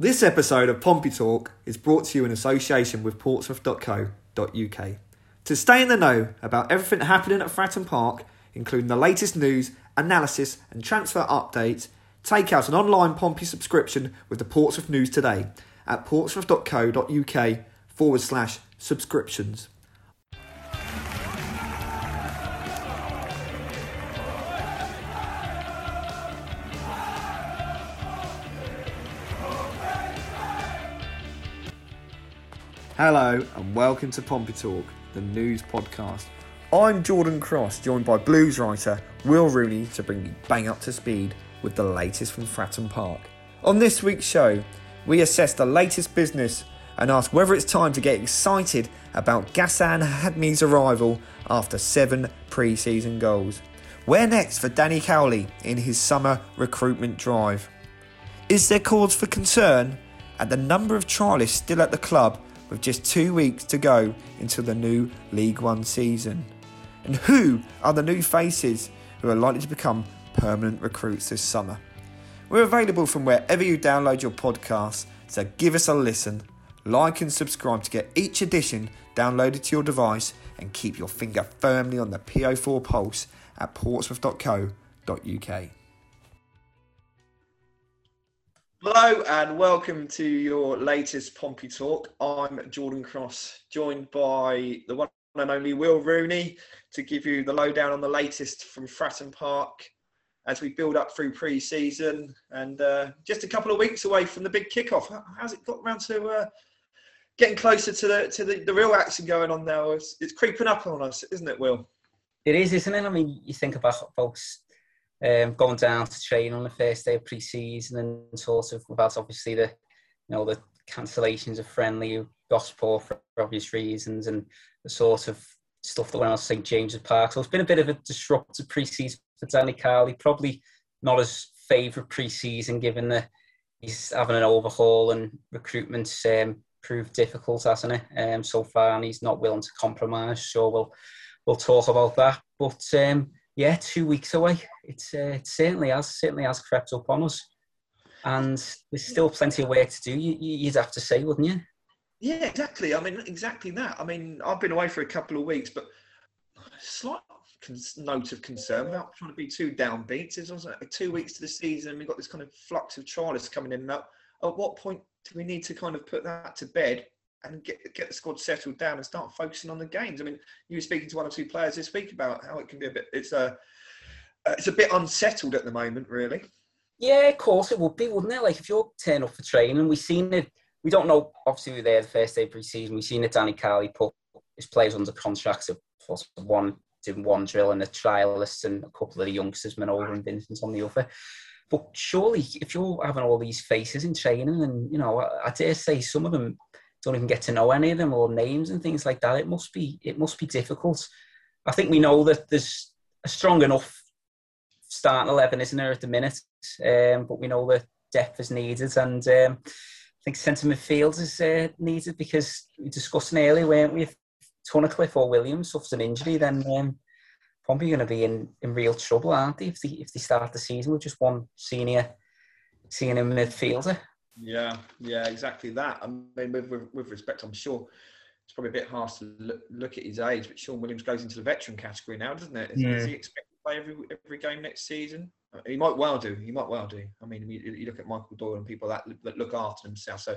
This episode of Pompey Talk is brought to you in association with portsmouth.co.uk. To stay in the know about everything happening at Fratton Park, including the latest news, analysis, and transfer updates, take out an online Pompey subscription with the Portsmouth News today at portsmouth.co.uk forward slash subscriptions. Hello and welcome to Pompey Talk, the news podcast. I'm Jordan Cross, joined by blues writer Will Rooney to bring you bang up to speed with the latest from Fratton Park. On this week's show, we assess the latest business and ask whether it's time to get excited about Gassan Ahadme's arrival after seven pre season goals. Where next for Danny Cowley in his summer recruitment drive? Is there cause for concern at the number of trialists still at the club with just two weeks to go until the new League One season? And who are the new faces who are likely to become permanent recruits this summer? We're available from wherever you download your podcasts, so give us a listen, like and subscribe to get each edition downloaded to your device and keep your finger firmly on the PO4 pulse at portsmouth.co.uk. Hello and welcome to your latest Pompey Talk. I'm Jordan Cross, joined by the one and only Will Rooney to give you the lowdown on the latest from Fratton Park as we build up through pre-season and uh, just a couple of weeks away from the big kickoff. How's it got around to uh, getting closer to the to the, the real action going on now? It's, it's, creeping up on us, isn't it, Will? It is, isn't it? I mean, you think about folks um, going down to train on the first day of pre-season and sort of without obviously the you know the cancellations of friendly Gosport for obvious reasons and the sort of stuff that went on at St James's Park. So it's been a bit of a disruptive pre-season for Danny Cowley. Probably not his favourite pre-season given that he's having an overhaul and recruitment um, proved difficult, hasn't it? Um, so far, and he's not willing to compromise. So we'll we'll talk about that. But um, yeah, two weeks away. It's uh, it certainly has certainly has crept up on us, and there's still plenty of work to do. You, you'd have to say, wouldn't you? Yeah, exactly. I mean, exactly that. I mean, I've been away for a couple of weeks, but slight note of concern without trying to be too downbeat. It's also two weeks to the season. We've got this kind of flux of trialists coming in. Now, at what point do we need to kind of put that to bed and get get the squad settled down and start focusing on the games? I mean, you were speaking to one or two players this week about how it can be a bit. It's a uh, it's a bit unsettled at the moment, really. Yeah, of course it would be, wouldn't it? Like if you're turning up for training, we've seen it we don't know. Obviously, we were there the first day pre-season. We've seen that Danny Cowley put his players under contracts of one doing one drill and a trialist and a couple of the youngsters, Manola and Vincent on the other. But surely, if you're having all these faces in training, and you know, I, I dare say some of them don't even get to know any of them or names and things like that, it must be it must be difficult. I think we know that there's a strong enough starting eleven, isn't there, at the minute? Um, but we know that depth is needed, and um, I think centre midfield is uh, needed because we discussed earlier, weren't we? If Tunnicliffe or Williams suffers an injury, then um, probably going to be in, in real trouble, aren't they? If they if they start the season with just one senior senior midfielder. Yeah, yeah, exactly that. I mean, with, with, with respect, I'm sure it's probably a bit harsh to look, look, at his age, but Shaun Williams goes into the veteran category now, doesn't it? Is, yeah. is he expected to play every every game next season? He might well do. He might well do. I mean, you, you look at Michael Doyle and people that, that look after themselves. So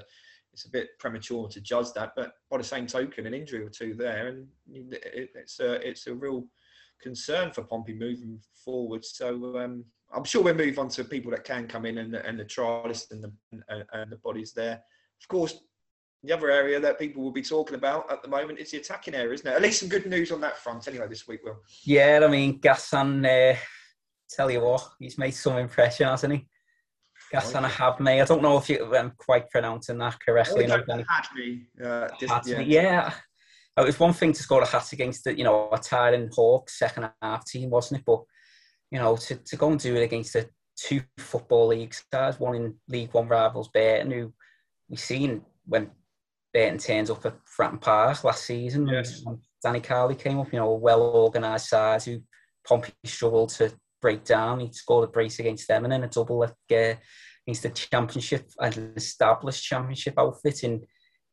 it's a bit premature to judge that. But by the same token, an injury or two there, and it, it's a it's a real concern for Pompey moving forward. So um, I'm sure we'll move on to people that can come in and, and the trialists and the and, and the bodies there. Of course, the other area that people will be talking about at the moment is the attacking area, isn't it? At least some good news on that front, anyway, this week, Will. Yeah, I mean, Gassan uh, tell you what, he's made some impression, hasn't he? Gassan Ahadme. I don't know if you, I'm quite pronouncing that correctly. Oh, Ahadme. Uh, yeah. yeah. It was one thing to score a hat against the, you know, a tiring Hawks second half team, wasn't it? But, you know, to, to go and do it against the two football league stars, one in League One rivals, Burton, who we seen when Burton turns up at Fratton Park last season. Yes. Danny Cowley came up, you know, a well organised side who Pompey struggled to break down. He scored a brace against them and then a double uh, he's the championship, an established championship outfit in,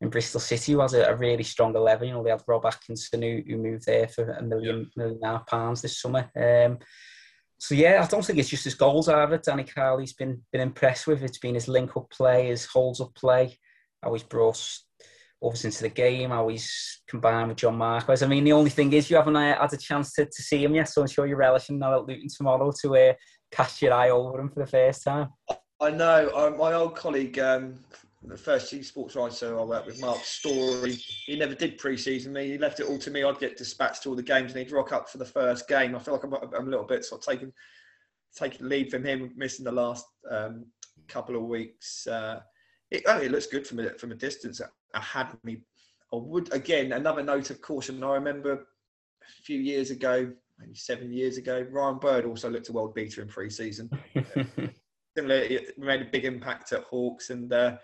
in Bristol City, who has a, a really strong 11. You know, they had Rob Atkinson, who, who moved there for a million, million and a half pounds this summer. Um, so yeah, I don't think it's just his goals either. Danny Cowley's been been impressed with. It's been his link up play, his holds up play, how he's brought others into the game, how he's combined with John Marquis. I mean, the only thing is you haven't uh, had a chance to, to see him yet, so I'm sure you're relishing now at Luton tomorrow to uh, cast your eye over him for the first time. I know. Uh, my old colleague, um, the first Sports writer I worked with, Mark Story, he never did pre-season me. He left it all to me. I'd get dispatched to all the games and he'd rock up for the first game. I feel like I'm, I'm a little bit sort of taking taking lead from him, missing the last um, couple of weeks. Uh, it, oh, it looks good from a, from a distance. Ahadme. I would again another note of caution. I remember a few years ago, maybe seven years ago, Ryan Bird also looked a world beater in pre-season. Similar, it made a big impact at Hawks, and uh,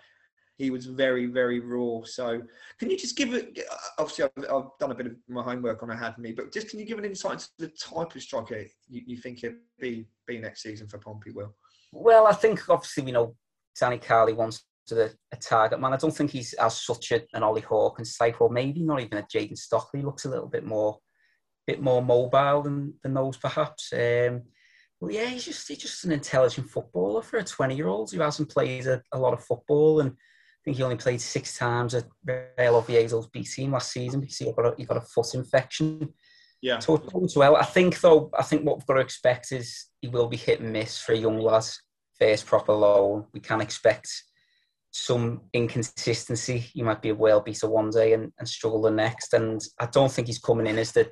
he was very, very raw. So, can you just give it? Obviously, I've, I've, done a bit of my homework on Ahadme, but just can you give an insight into the type of striker you, you think it be be next season for Pompey? Will? Well, I think obviously we know Danny Cowley wants to a target man. I don't think he's as such a, an Ollie Hawkins type, or maybe not even a Jayden Stockley. Looks a little bit more, bit more mobile than, than those perhaps. Um, well, yeah, he's just he's just an intelligent footballer for a twenty year old who hasn't played a, a lot of football and think he only played six times at Real Oviedo's B team last season because he got a, he got a foot infection. Yeah. So well. I think though, I think what we've got to expect is he will be hit and miss for a young lad. First proper loan, we can expect some inconsistency. He might be a well beater one day and, and struggle the next. And I don't think he's coming in as the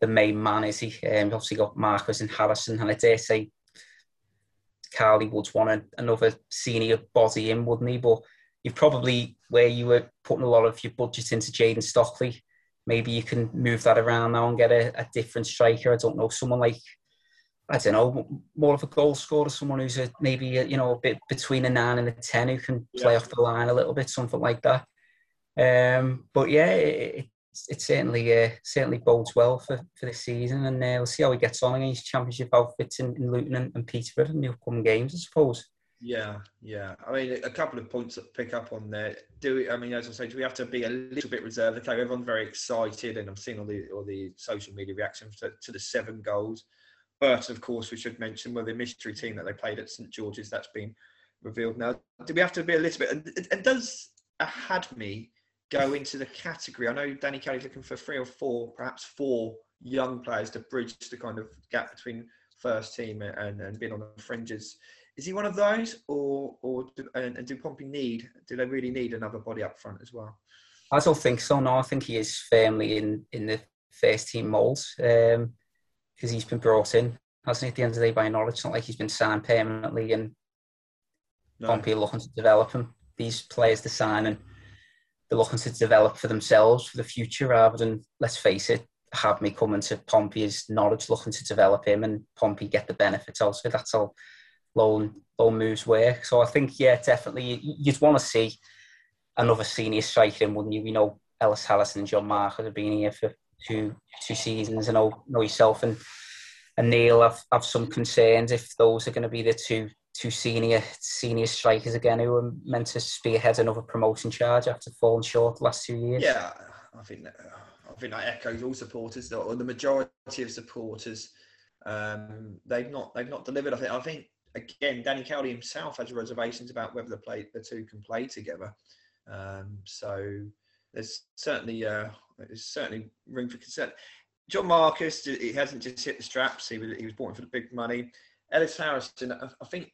the main man, is he? Um, obviously got Marquis and Harrison, and I dare say Cowley would want another senior body in, wouldn't he? But you've probably where you were putting a lot of your budget into Jayden Stockley. Maybe you can move that around now and get a, a, different striker. I don't know, someone like I don't know, more of a goal scorer, someone who's a, maybe a, you know a bit between a nine and a ten who can play yeah. off the line a little bit, something like that. Um, but yeah, it, it certainly uh, certainly bodes well for, for this season, and uh, we'll see how he gets on against Championship outfits in, in Luton and, and Peterborough in the upcoming games, I suppose. Yeah, yeah. I mean, a couple of points to pick up on there. Do we, I mean, as I say, do we have to be a little bit reserved? Okay, everyone's very excited, and I've seen all the all the social media reactions to, to the seven goals. But of course, we should mention well the mystery team that they played at St George's that's been revealed now. Do we have to be a little bit? And, and does Ahadme go into the category? I know Danny Cowley's looking for three or four, perhaps four young players to bridge the kind of gap between first team and, and being on the fringes is he one of those, or or do, and, and do Pompey need? Do they really need another body up front as well? I don't think so. No, I think he is firmly in in the first team mould because um, he's been brought in, hasn't he? At the end of the day, by Norwich, it's not like he's been signed permanently, and no. Pompey are looking to develop him. These players to sign and they're looking to develop for themselves for the future rather than let's face it, Ahadme coming to Pompey is Norwich looking to develop him and Pompey get the benefits also. That's all loan loan moves work. So I think yeah, definitely you'd want to see another senior striker wouldn't you? We know Ellis Harrison and John Marquis have been here for two two seasons. And I know know yourself and and Neil have, have some concerns if those are going to be the two two senior senior strikers again who are meant to spearhead another promotion charge after falling short the last two years. Yeah, I think that, I think that echoes all supporters or the majority of supporters. Um, they've not they've not delivered. I think I think again, Danny Cowley himself has reservations about whether the play the two can play together. Um, so there's certainly uh, there's certainly room for concern. John Marquis, he hasn't just hit the straps. He was he was bought in for the big money. Ellis Harrison, I think,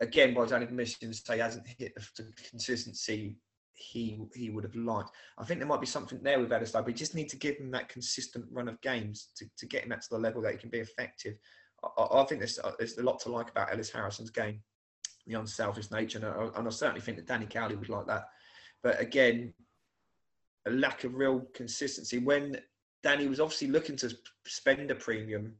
again, by his own admissions, he hasn't hit the consistency he he would have liked. I think there might be something there with Ellis, though. We just need to give him that consistent run of games to, to get him at to the level that he can be effective. I, I think there's, uh, there's a lot to like about Ellis Harrison's game, the unselfish nature, and I, and I certainly think that Danny Cowley would like that. But again, a lack of real consistency. When Danny was obviously looking to spend a premium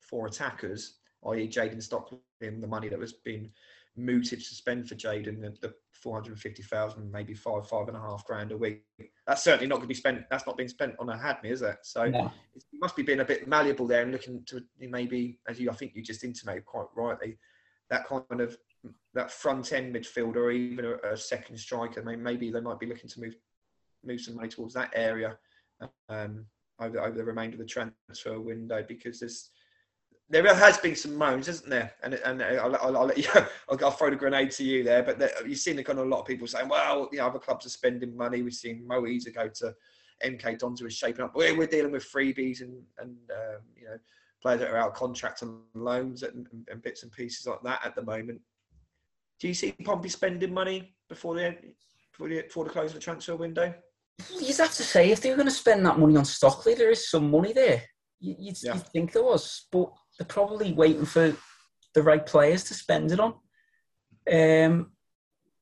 for attackers, i.e., Jayden Stockley, and the money that was being mooted to spend for Jayden, the, the 450,000, maybe five, five and a half grand a week. That's certainly not going to be spent. That's not being spent on Ahadme, is it? So no. it must be being a bit malleable there and looking to maybe, as you, I think you just intimated quite rightly, that kind of that front end midfielder or even a, a second striker. Maybe they might be looking to move move some money towards that area um, over over the remainder of the transfer window because there's there has been some moans, isn't there? And and I'll, I'll, I'll let you. I'll, I'll, throw the grenade to you there. But there, you've seen the kind of a lot of people saying, "Well, you know, other clubs are spending money." We've seen Mo Eisa go to MK Dons, who is shaping up. We're, we're dealing with freebies and and um, you know players that are out contract and loans and, and, bits and pieces like that at the moment. Do you see Pompey spending money before the before the, before the close of the transfer window? You'd have to say if they were going to spend that money on Stockley, there is some money there. You'd, yeah. you'd think there was, but they're probably waiting for the right players to spend it on. Um,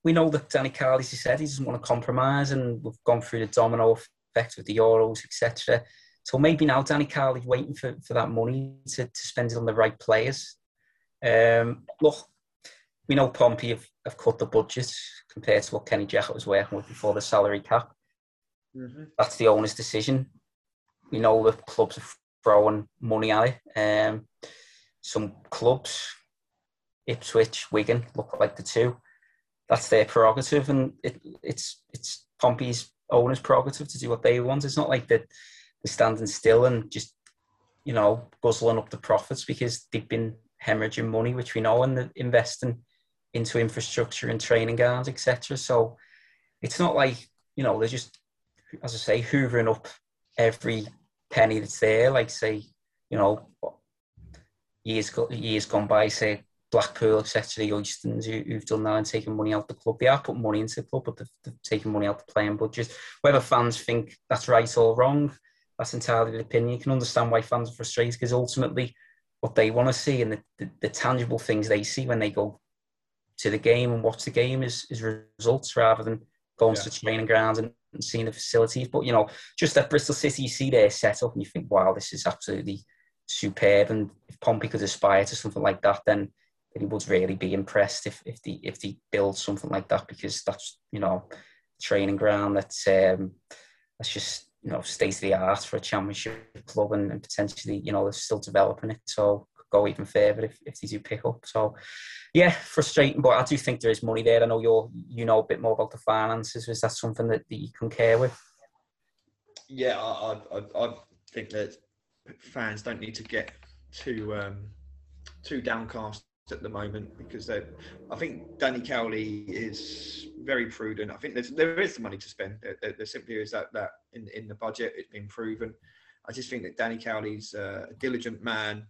we know that Danny as he said, he doesn't want to compromise, and we've gone through the domino effect with the Euros, etc. So maybe now Danny Cowley's waiting for, for that money to, to spend it on the right players. Um, look, we know Pompey have, have cut the budget compared to what Kenny Jackett was working with before the salary cap. Mm-hmm. That's the owner's decision. We know the clubs are throwing money at it. Um, some clubs, Ipswich, Wigan, look like the two. That's their prerogative, and it, it's it's Pompey's owner's prerogative to do what they want. It's not like that they're standing still and just you know guzzling up the profits because they've been hemorrhaging money, which we know, and investing into infrastructure and training grounds, etc. So it's not like you know they're just, as I say, hoovering up every penny that's there. Like say, you know, years years gone by, say Blackpool, etc., the Oystons who, have done that and taken money out the club. They are putting money into the club, but they've, they've taken money out the playing budget. Whether fans think that's right or wrong, that's entirely the opinion. You can understand why fans are frustrated because ultimately what they want to see and the, the, the, tangible things they see when they go to the game and watch the game is, is results rather than going yeah. to training grounds and, and seeing the facilities. But, you know, just at Bristol City, you see their setup and you think, wow, this is absolutely superb. And if Pompey could aspire to something like that, then he would really be impressed if if they if they build something like that because that's you know training ground that's um that's just you know state of the art for a championship club and, and potentially you know they're still developing it so go even further if, if they do pick up so yeah frustrating but I do think there is money there I know you're you know a bit more about the finances is that something that, that you concur with yeah I, I, I think that fans don't need to get too um too downcast at the moment because I think Danny Cowley is very prudent. I think there's, there is the money to spend. There, there simply is that that in in the budget. It's been proven. I just think that Danny Cowley's a diligent man.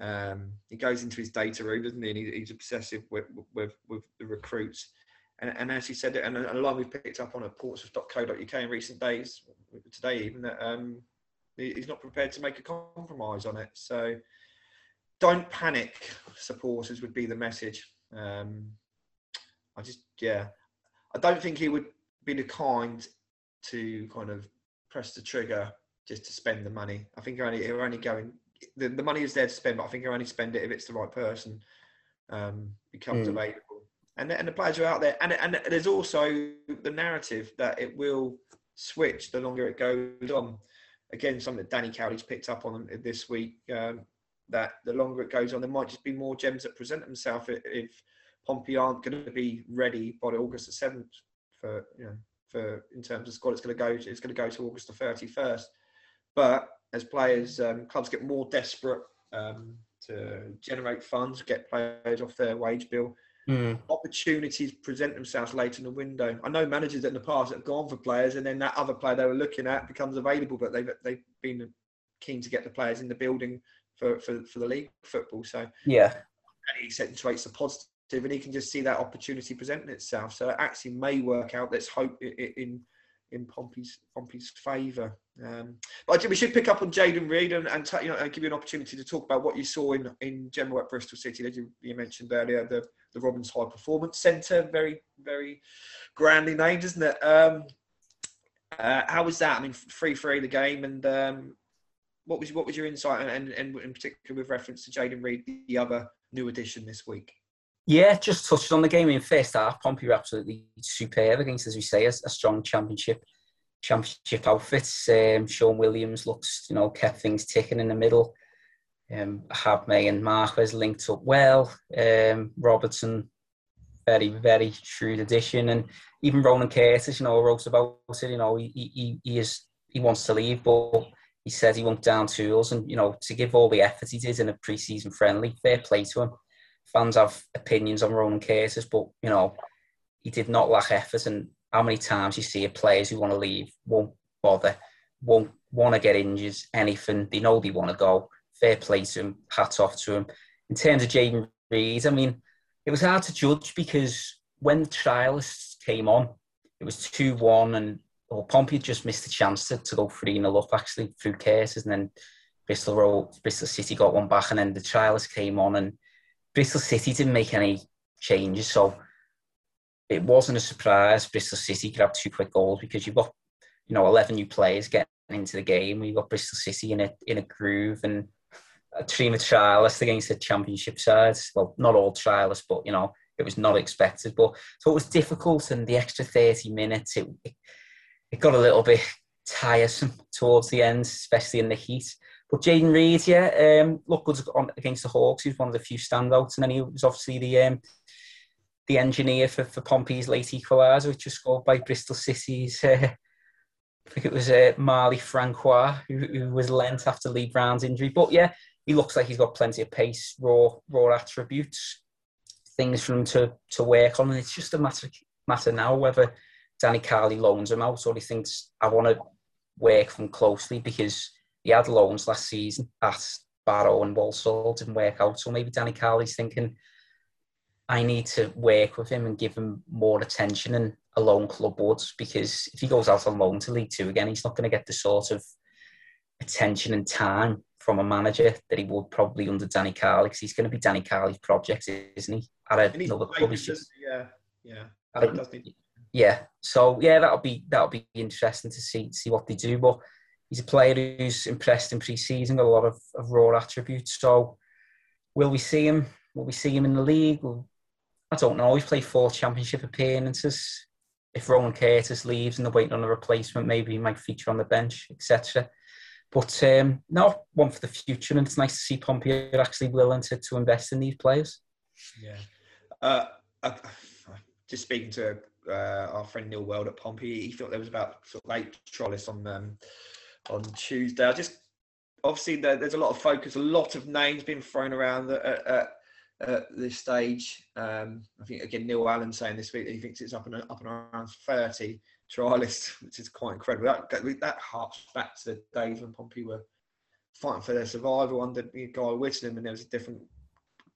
Um, he goes into his data room, doesn't he? And he, he's obsessive with, with with the recruits. And, and as he said, and a lot we've picked up on at portsmouth.co.uk in recent days, today even, that um, he's not prepared to make a compromise on it. So don't panic, supporters would be the message. Um, I just, yeah, I don't think he would be the kind to kind of press the trigger just to spend the money. I think only he'll only go in. The, the money is there to spend, but I think he'll only spend it if it's the right person um, becomes mm. available. And the, and the players are out there, and and there's also the narrative that it will switch the longer it goes on. Again, something that Danny Cowley's picked up on this week. Um, that the longer it goes on, there might just be more gems that present themselves if Pompey aren't going to be ready by August the seventh for you know for in terms of squad. It's going to go. It's going to go to August the thirty first. But as players, um, clubs get more desperate um, to generate funds, get players off their wage bill. Mm. Opportunities present themselves late in the window. I know managers in the past have gone for players, and then that other player they were looking at becomes available, but they've they've been keen to get the players in the building for, for, for the league football. So yeah, he accentuates the positive, and he can just see that opportunity presenting itself. So it actually may work out. Let's hope in in Pompey's Pompey's favour. Um, but we should pick up on Jayden Reid and, and you know give you an opportunity to talk about what you saw in in general at Bristol City. As you, you mentioned earlier, the the Robins High Performance Centre, very very grandly named, isn't it? Um, uh, how was that? I mean, free free the game, and um, what was what was your insight, and, and, in particular with reference to Jayden Reid, the other new addition this week? Yeah, just touched on the game in first half. Pompey were absolutely superb against, as we say, a, a strong championship championship outfits. Um, Shaun Williams looks, you know, kept things ticking in the middle. Um, Ahadme and Marquis linked up well. Um, Robertson very, very shrewd addition. And even Ronan Curtis, you know, wrote about it. You know, he he, he is he wants to leave, but he says he won't down tools. And you know, to give all the effort he did in a pre-season friendly, fair play to him. Fans have opinions on Ronan Curtis, but you know, he did not lack effort. And how many times you see players who want to leave won't bother, won't want to get injured, anything. They know they want to go. Fair play to him. Hats off to him. In terms of Jayden Reid, I mean, it was hard to judge because when the trialists came on, it was 2 1 and well, Pompey just missed a chance to, to go 3 0 up actually through cases and then Bristol Road, Bristol City got one back and then the trialists came on and Bristol City didn't make any changes. So it wasn't a surprise Bristol City have two quick goals because you've got, you know, 11 new players getting into the game. You've got Bristol City in a, in a groove and a team of trialists against the championship sides. Well, not all trialists, but you know, it was not expected. But so it was difficult, and the extra thirty minutes, it it got a little bit tiresome towards the end, especially in the heat. But Jayden Reid, yeah, um, looked good on, against the Hawks. He was one of the few standouts, and then he was obviously the um, the engineer for, for Pompey's late equaliser, which was scored by Bristol City's. Uh, I think it was uh, Marley Francois, who, who was lent after Lee Brown's injury. But yeah, he looks like he's got plenty of pace, raw, raw attributes, things for him to, to work on. And it's just a matter, matter now whether Danny Cowley loans him out or he thinks, I want to work from closely because he had loans last season at Barrow and Walsall, didn't work out. So maybe Danny Cowley's thinking, I need to work with him and give him more attention than a loan club would because if he goes out on loan to League Two again, he's not going to get the sort of attention and time from a manager that he would probably under Danny Cowley because he's going to be Danny Cowley's project, isn't he? At a, another club, just, yeah, yeah, yeah. So yeah, that'll be that'll be interesting to see see what they do. But he's a player who's impressed in pre-season, got a lot of, of raw attributes. So will we see him? Will we see him in the league? Well, I don't know. He's played four championship appearances. If Ronan Curtis leaves and they're waiting on a replacement, maybe he might feature on the bench, etc. But um, no, one for the future, and it's nice to see Pompey are actually willing to, to invest in these players. Yeah. Uh, I, just speaking to uh, our friend Neil Weld at Pompey, he thought there was about sort of eight trolleys on um, on Tuesday. I just obviously there, there's a lot of focus, a lot of names being thrown around at, at, at this stage. Um, I think again Neil Allen saying this week that he thinks it's up and up and around thirty trialists, which is quite incredible. That that harks back to the days when Pompey were fighting for their survival under Guy Whittingham, and there was a different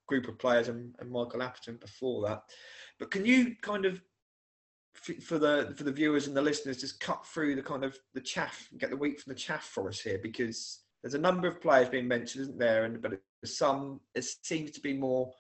group of players and, and Michael Appleton before that. But can you kind of for the for the viewers and the listeners just cut through the kind of the chaff get the wheat from the chaff for us here because there's a number of players being mentioned isn't there and but some it seems to be more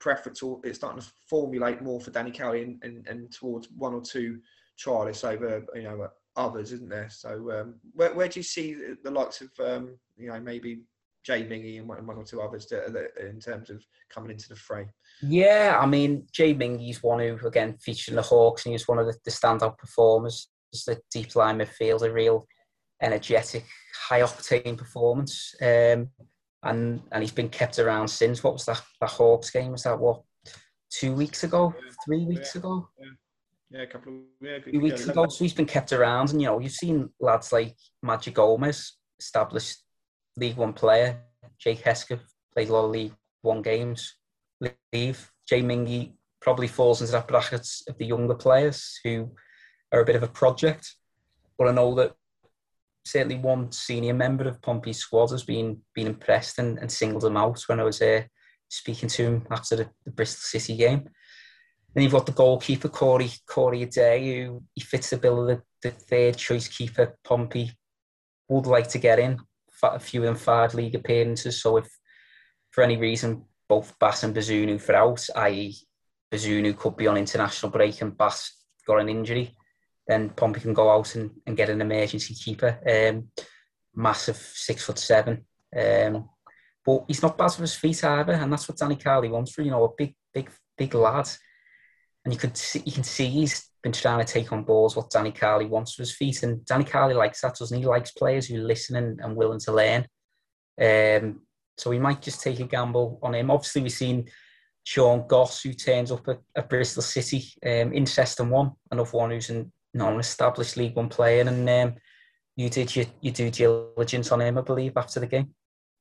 preference or it's starting to formulate more for Danny Cowley and, and, and towards one or two trialists over you know others, isn't there? So um, where, where do you see the, likes of um, you know maybe Jay Mingi and one, one or two others to, in terms of coming into the fray? Yeah, I mean Jay Mingi's one who again featured in the Hawks and he was one of the, the standout performers. The deep line midfield, a real energetic, high octane performance. Um, and and he's been kept around since. What was that? The Hawks game was that what? Two weeks ago, three weeks yeah. ago. Yeah yeah, a couple of yeah, few weeks ago. So he's been kept around, and you know, you've seen lads like Magic Gomez, established League One player. Jake Hesketh played a lot of League One games. Leave Jay Mingi probably falls into that bracket of the younger players who are a bit of a project. But I know that certainly one senior member of Pompey's squad has been been impressed and, and singled him out when I was uh, speaking to him after the, the Bristol City game. Then you've got the goalkeeper, Corey, Corey Addai, who he fits the bill of the, the third choice keeper, Pompey. Would like to get in a few them five league appearances. So if for any reason both Bass and Bazunu for out, i.e. Bazunu could be on international break and Bass got an injury, then Pompey can go out and, and get an emergency keeper. Um, massive six foot seven. Um, but he's not bad for his feet either, and that's what Danny Cowley wants for, you know, a big, big, big lad and you could see, you can see he's been trying to take on balls what Danny Cowley wants for his feet, and Danny Cowley likes that, doesn't he? likes players who listen and, and willing to learn. Um, so we might just take a gamble on him. Obviously, we've seen Sean Goss, who turns up at, at Bristol City, um, interesting one, another one who's an non-established League One player, and um, you did your, due diligence on him, I believe, after the game.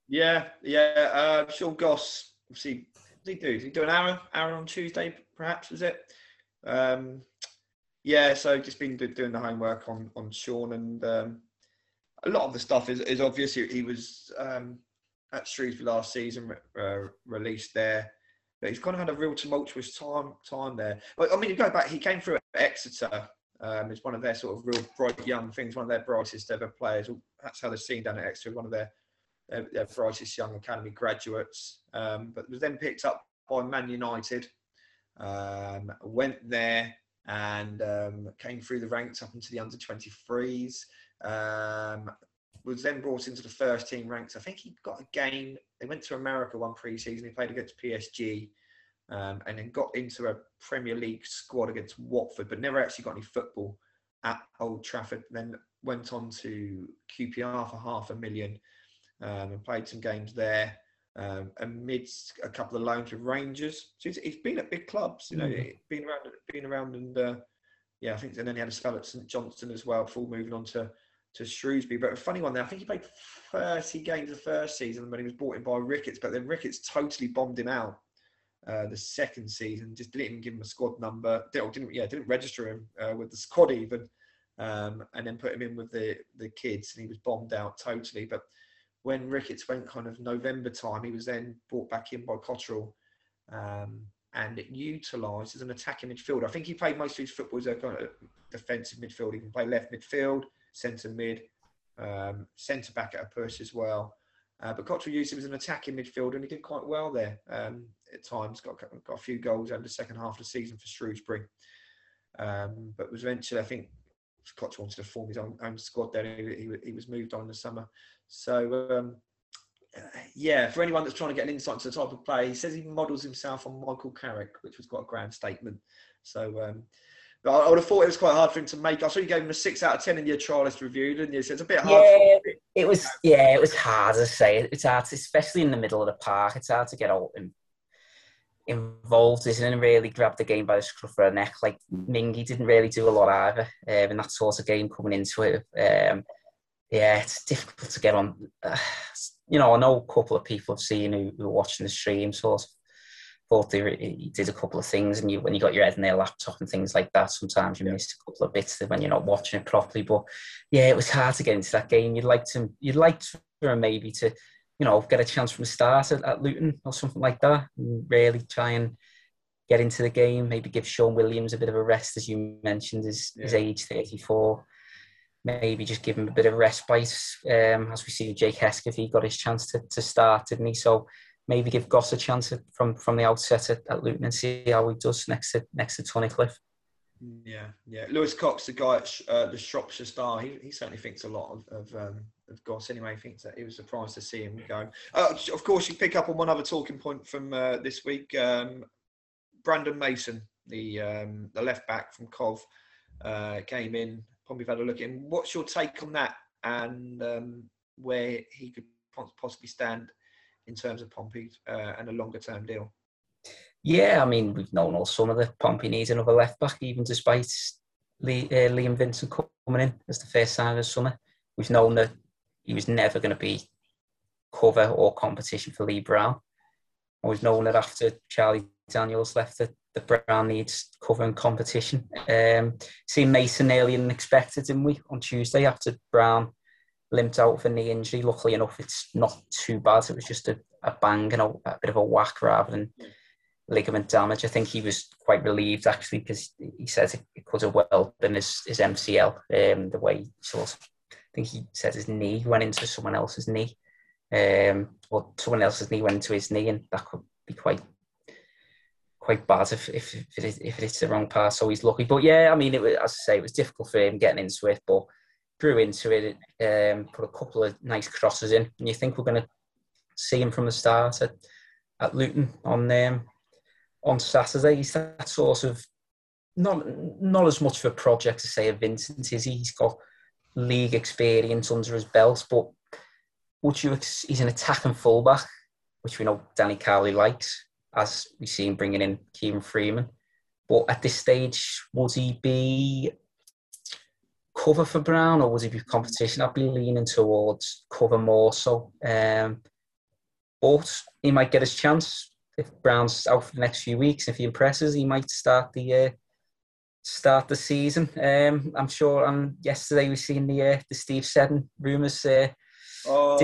Yeah, yeah. Uh, Sean Goss, obviously, what did he do? Did he do an hour, hour on Tuesday, perhaps, was it? Um, yeah, so just been doing the homework on on Sean, and um, a lot of the stuff is, is obvious. He, was um, at Shrewsbury last season, uh, released there, but he's kind of had a real tumultuous time time there. But I mean, you go back, he came through at Exeter. Um, it's one of their sort of real bright young things, one of their brightest ever players. That's how they're seen down at Exeter, one of their their, their brightest young academy graduates. Um, but was then picked up by Man United. Um, went there and um, came through the ranks up into the under 23s. Um, was then brought into the first team ranks. I think he got a game. They went to America one pre-season. He played against PSG, um, and then got into a Premier League squad against Watford, but never actually got any football at Old Trafford. Then went on to QPR for half a million um, and played some games there. Um, amidst a couple of loans with Rangers, so he's, he's been at big clubs, you know, mm. been around, been around, and uh, yeah, I think. And then he had a spell at St Johnstone as well before moving on to to Shrewsbury. But a funny one there, I think he played 30 games the first season when he was brought in by Ricketts, but then Ricketts totally bombed him out uh, the second season. Just didn't even give him a squad number. Didn't, didn't yeah, didn't register him uh, with the squad even, um, and then put him in with the the kids, and he was bombed out totally. But when Ricketts went kind of November time, he was then brought back in by Cotterill. Um, and utilised as an attacking midfielder. I think he played most of his football as a kind of defensive midfield. He can play left midfield, centre mid, um, centre back at a push as well. Uh, but Cotterill used him as an attacking midfielder and he did quite well there um, at times. Got, got a few goals over the second half of the season for Shrewsbury. Um, but was eventually, I think, Cotterill wanted to form his own, own squad there. He, he, he, was moved on in the summer. So, um, yeah, for anyone that's trying to get an insight into the type of play, he says he models himself on Michael Carrick, which was quite a grand statement. So, um, I, would have thought it was quite hard for him to make. I saw you gave him a six out of ten in your trialist review, didn't you? So it's a bit hard. Yeah, it was. Yeah, it was hard to say. It's hard, to, especially in the middle of the park. It's hard to get all in, involved, isn't it? really grab the game by the scruff of the neck. Like Mingi didn't really do a lot either um, in that sort of game coming into it. Um, yeah, it's difficult to get on. Uh, you know, I know a couple of people have seen who, who are watching the stream, sort of thought they he did a couple of things, and you when you got your head in their laptop and things like that, sometimes you yeah. miss a couple of bits when you're not watching it properly. But yeah, it was hard to get into that game. You'd like to, you'd like to maybe to, you know, get a chance from the start at, at Luton or something like that, and really try and get into the game. Maybe give Shaun Williams a bit of a rest, as you mentioned, his, yeah. his age 34. Maybe just give him a bit of respite. Um, as we see Jake Hesketh, he got his chance to, to start, didn't he? So maybe give Goss a chance from from the outset at, at Luton and see how he does next to next to Tunnicliffe. Yeah, yeah. Lewis Cox, the guy at uh, the Shropshire Star, he, he certainly thinks a lot of of, um, of Goss. Anyway, he thinks that he was surprised to see him go. Uh, of course, you pick up on one other talking point from uh, this week. Um, Brandon Mason, the um, the left back from Cov, uh, came in. Probably had a look at him. What's your take on that, and um, where he could possibly stand in terms of Pompey uh, and a longer term deal? Yeah, I mean, we've known all summer that Pompey needs another left back, even despite Lee, uh, Liam Vincent coming in as the first sign of the summer. We've known that he was never going to be cover or competition for Lee Brown. And we've known that after Charlie Daniels left, that, that Brown needs cover and competition. Um, seeing Mason earlier than expected, didn't we, on Tuesday after Brown limped out a knee injury. Luckily enough, it's not too bad. It was just a, a bang and a, a bit of a whack rather than ligament damage. I think he was quite relieved actually because he says it, it could have well been his, his MCL. Um, the way he sort of, I think he said his knee went into someone else's knee, um, or someone else's knee went into his knee, and that could be quite quite bad if if if, it, if it's the wrong pass. So he's lucky. But yeah, I mean, it was as I say, it was difficult for him getting into it, but grew into it, um, put a couple of nice crosses in, and you think we're going to see him from the start at, at Luton on um, on Saturday. He's that sort of not not as much of a project to say of Vincent is he? He's got league experience under his belt, but would you? He's an attacking fullback, which we know Danny Cowley likes. as we've seen bringing in Kieran Freeman. But at this stage, would he be cover for Brown or would he be competition? I'd be leaning towards cover more so. Um, but he might get his chance if Brown's out for the next few weeks. If he impresses, he might start the uh, start the season. Um, I'm sure. And yesterday we seen the uh, the Steve Seddon rumours. Uh, Oh,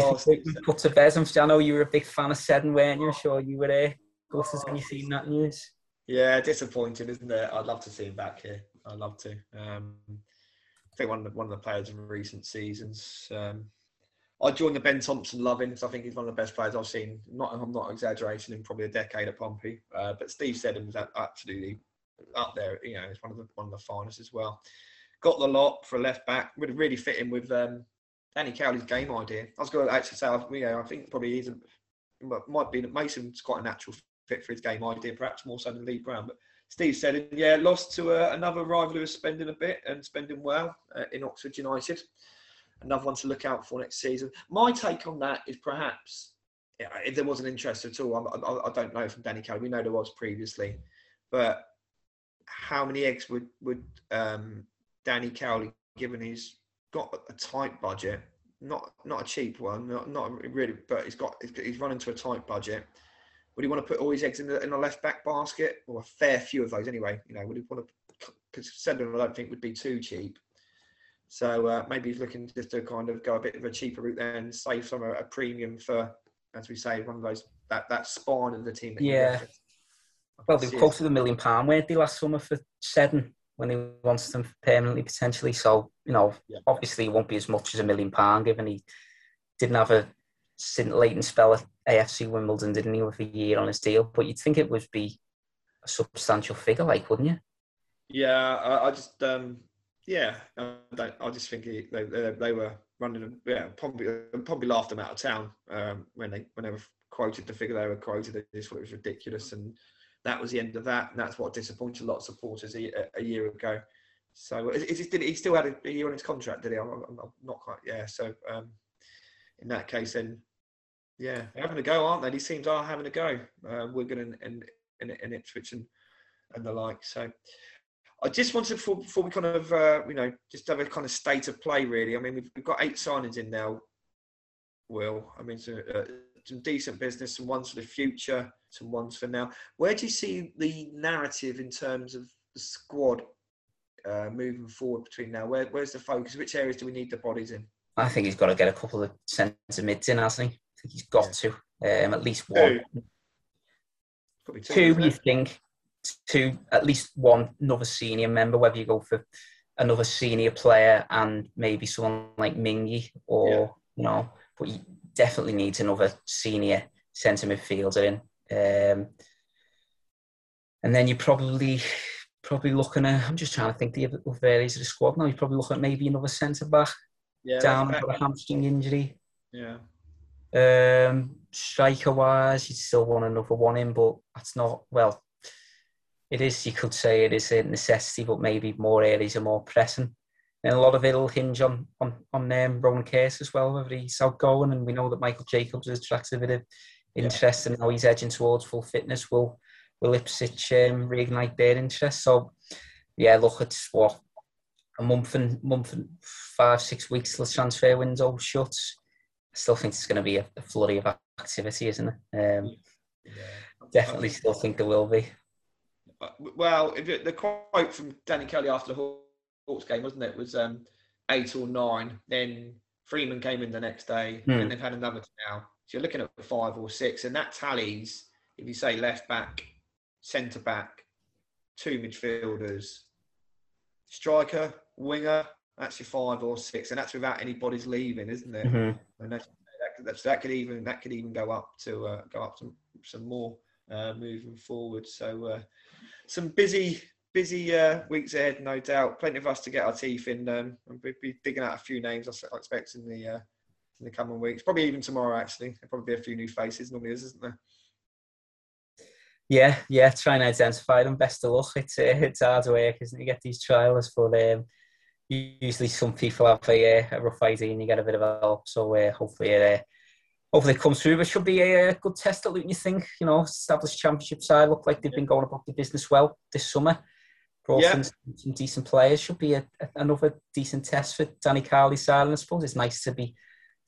put to bed. I know you were a big fan of Seddon, weren't you? I'm sure you were uh, gutted when you seen that news. Yeah, disappointing, isn't it? I'd love to see him back here. I'd love to. Um, think one of the, one of the players in recent seasons. Um, I joined the Ben Thompson loving because I think he's one of the best players I've seen. Not, I'm not exaggerating in probably a decade at Pompey, uh, but Steve Seddon was absolutely up there. You know, he's one of the one of the finest as well. Got the lot for a left back. Would really fit in with um, Danny Cowley's game idea. I was going to actually say, you know, I think probably he's a, might be Mason's quite a natural fit for his game idea, perhaps more so than Lee Brown. But Steve said, and yeah, lost to uh, another rival who was spending a bit and spending well uh, in Oxford United. Another one to look out for next season. My take on that is perhaps if there was an interest at all, I, I, I don't know from Danny Cowley. We know there was previously, but how many eggs would would um, Danny Cowley, given his got a tight budget, not not a cheap one, not, not really, but he's got he's running to a tight budget. Would he want to put all his eggs in the, in a left back basket, or a fair few of those anyway? You know, would he want to? Because Seddon, I don't think would be too cheap. So uh, maybe he's looking just to kind of go a bit of a cheaper route there and save some a, a premium for, as we say, one of those that that spine of the team. yeah. Well, they quoted a million pound, weren't they, last summer for Seddon? when he wants them permanently potentially. So you know, yeah. obviously it won't be as much as a million pound given he didn't have a scintillating spell at AFC Wimbledon, didn't he, with a year on his deal? But you'd think it would be a substantial figure, like, wouldn't you? Yeah, I, I just, um, yeah, I, I just think he, they, they, they, were running. Yeah, probably probably laughed them out of town um, when they when they were quoted the figure they were quoted. They just thought it was ridiculous and that was the end of that. And that's what disappointed a lot of supporters a, a year ago. So is, is, did he still had a, a year on his contract? Did he? I'm, I'm, not quite. Yeah. So um, in that case, then yeah, they're having a go, aren't they? These teams are having a go. Uh, Wigan and, and, and, and Ipswich and, and the like. So I just wanted before, before we kind of uh, you know just have a kind of state of play. Really, I mean we've, we've got eight signings in now. Will I mean uh, some decent business, some ones for the future, some ones for now. Where do you see the narrative in terms of the squad uh, moving forward between now? Where, where's the focus? Which areas do we need the bodies in? I think he's got to get a couple of centre mids in, hasn't he? Think he's got yeah. to, um, at least one. Two, two you think? Two, at least one, another senior member, whether you go for another senior player and maybe someone like Mingi or, yeah. you know, but you definitely needs another senior centre midfielder in. Um, and then you're probably probably looking at. I'm just trying to think the other areas of the squad now. You're probably looking at maybe another centre back yeah, down for a hamstring injury. Yeah. Um, striker wise, you still want another one in, but that's not well. It is. You could say it is a necessity, but maybe more areas are more pressing and a lot of it'll hinge on on on um, Ronan Curtis as well, whether he's outgoing. And we know that Michael Jacobs has attracted a bit of interest, yeah. and now he's edging towards full fitness. Will will Ipswich um, reignite their interest? So, yeah, look, it's what a month and month and five six weeks till the transfer window shuts. I still think it's going to be a, a flurry of activity, isn't it? Um, yeah. Definitely, still think there will be. Uh, well, it, the quote from Danny Cowley after the Hawks game, wasn't it? it was um, eight or nine. Then Freeman came in the next day, mm. and they've had another now. So you're looking at five or six, and that tallies if you say left back, centre back, two midfielders, striker, winger. That's your five or six, and that's without anybody's leaving, isn't it? Mm-hmm. And that, that, that, could even that could even go up to uh, go up to some more uh, moving forward. So uh, some busy busy uh, weeks ahead, no doubt. Plenty of us to get our teeth in, um, and we'll be digging out a few names. I expect in the uh, in the coming weeks. Probably even tomorrow. Actually, there'll probably be a few new faces. Normally, is, isn't there? Yeah, yeah. Try and identify them. Best of luck. It's uh, it's hard work, isn't it? You get these trials, but um, usually some people have a, uh, a, rough idea and you get a bit of help. So uh, hopefully it, uh, hopefully it comes through. It should be a, good test at Luton, you think? You know, established championship side look like they've been going about the business well this summer. Brought yeah. in some decent players. Should be a, another decent test for Danny Cowley's side. And I suppose it's nice to be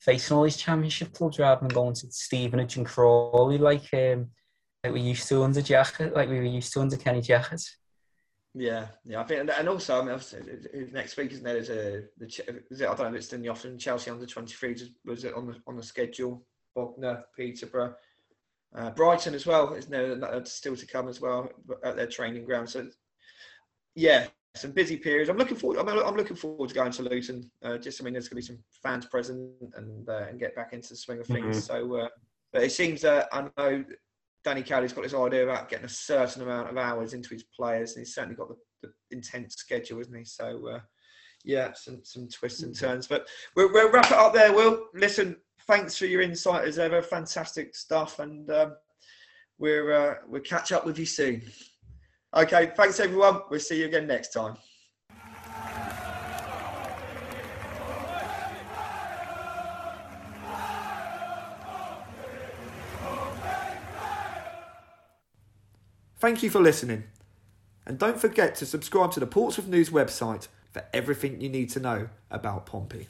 facing all these championship clubs rather than going to Stevenage and Crawley like um, like we used to under Jackett, like we were used to under Kenny Jackett. Yeah, yeah, I think, and also, I mean, next week isn't there? There's a, the, is it, I don't know if it's in the offing. Chelsea under twenty three was it on the on the schedule? Bognor, Peterborough, uh, Brighton as well. Isn't there That's still to come as well at their training ground? So, yeah, some busy periods. I'm looking forward. I'm, I'm looking forward to going to Luton. Uh, just, I mean, there's going to be some fans present and uh, and get back into the swing of things. Mm-hmm. So, uh, but it seems that I know Danny Cowley's got this idea about getting a certain amount of hours into his players, and he's certainly got the, the intense schedule, isn't he? So, uh, yeah, some some twists and turns. But we'll, we'll, wrap it up there. Will listen. Thanks for your insight as ever. Fantastic stuff, and um, we're uh, we'll catch up with you soon. Okay, thanks everyone. We'll see you again next time. Thank you for listening. And don't forget to subscribe to the Portsmouth News website for everything you need to know about Pompey.